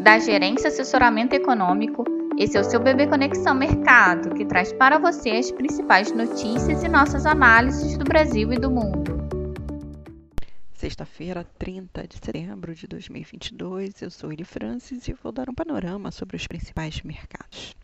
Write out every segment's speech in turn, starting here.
da Gerência Assessoramento Econômico. Esse é o seu Bebê Conexão Mercado, que traz para você as principais notícias e nossas análises do Brasil e do mundo. Sexta-feira, 30 de setembro de 2022, eu sou Eli Francis e vou dar um panorama sobre os principais mercados.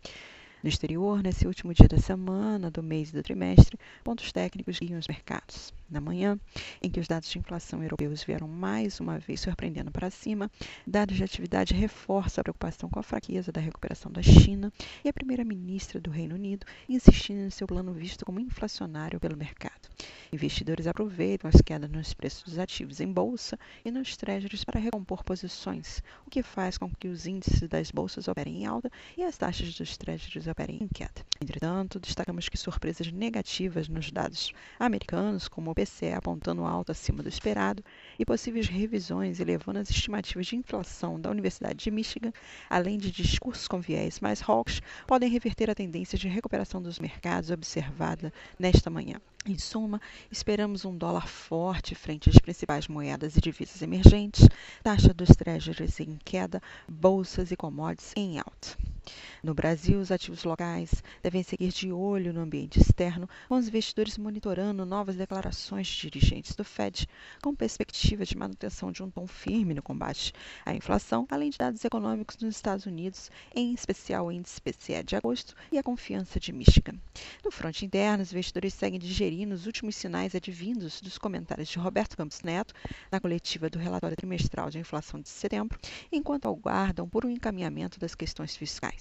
No exterior, nesse último dia da semana, do mês e do trimestre, pontos técnicos guiam os mercados. Na manhã, em que os dados de inflação europeus vieram mais uma vez surpreendendo para cima, dados de atividade reforçam a preocupação com a fraqueza da recuperação da China e a primeira-ministra do Reino Unido insistindo em seu plano visto como inflacionário pelo mercado. Investidores aproveitam as quedas nos preços dos ativos em bolsa e nos treasuries para recompor posições, o que faz com que os índices das bolsas operem em alta e as taxas dos treasuries operem em queda. Entretanto, destacamos que surpresas negativas nos dados americanos, como o PCE apontando alto acima do esperado, e possíveis revisões elevando as estimativas de inflação da Universidade de Michigan, além de discursos com viés mais hawkish, podem reverter a tendência de recuperação dos mercados observada nesta manhã. Em suma, esperamos um dólar forte frente às principais moedas e divisas emergentes, taxa dos treasuries em queda, bolsas e commodities em alta. No Brasil, os ativos locais devem seguir de olho no ambiente externo, com os investidores monitorando novas declarações de dirigentes do Fed, com perspectiva de manutenção de um tom firme no combate à inflação, além de dados econômicos nos Estados Unidos, em especial o índice PCE de agosto e a confiança de Michigan. No fronte interno, os investidores seguem digerindo os últimos sinais advindos dos comentários de Roberto Campos Neto na coletiva do relatório trimestral de inflação de setembro, enquanto aguardam por um encaminhamento das questões fiscais.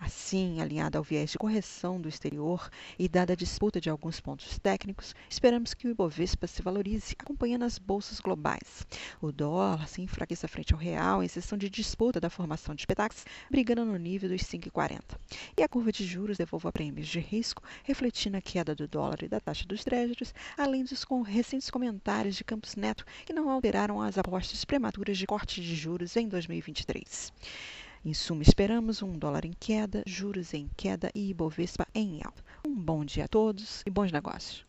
Assim, alinhada ao viés de correção do exterior e dada a disputa de alguns pontos técnicos, esperamos que o Ibovespa se valorize, acompanhando as bolsas globais. O dólar se enfraqueça frente ao real em sessão de disputa da formação de petax, brigando no nível dos 5,40. E a curva de juros devolva prêmios de risco, refletindo a queda do dólar e da taxa dos treasuries, além dos recentes comentários de Campos Neto, que não alteraram as apostas prematuras de corte de juros em 2023. Em suma, esperamos um dólar em queda, juros em queda e Ibovespa em alta. Um bom dia a todos e bons negócios.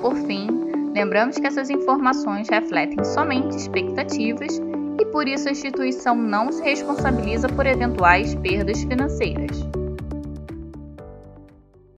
Por fim, lembramos que essas informações refletem somente expectativas e por isso a instituição não se responsabiliza por eventuais perdas financeiras.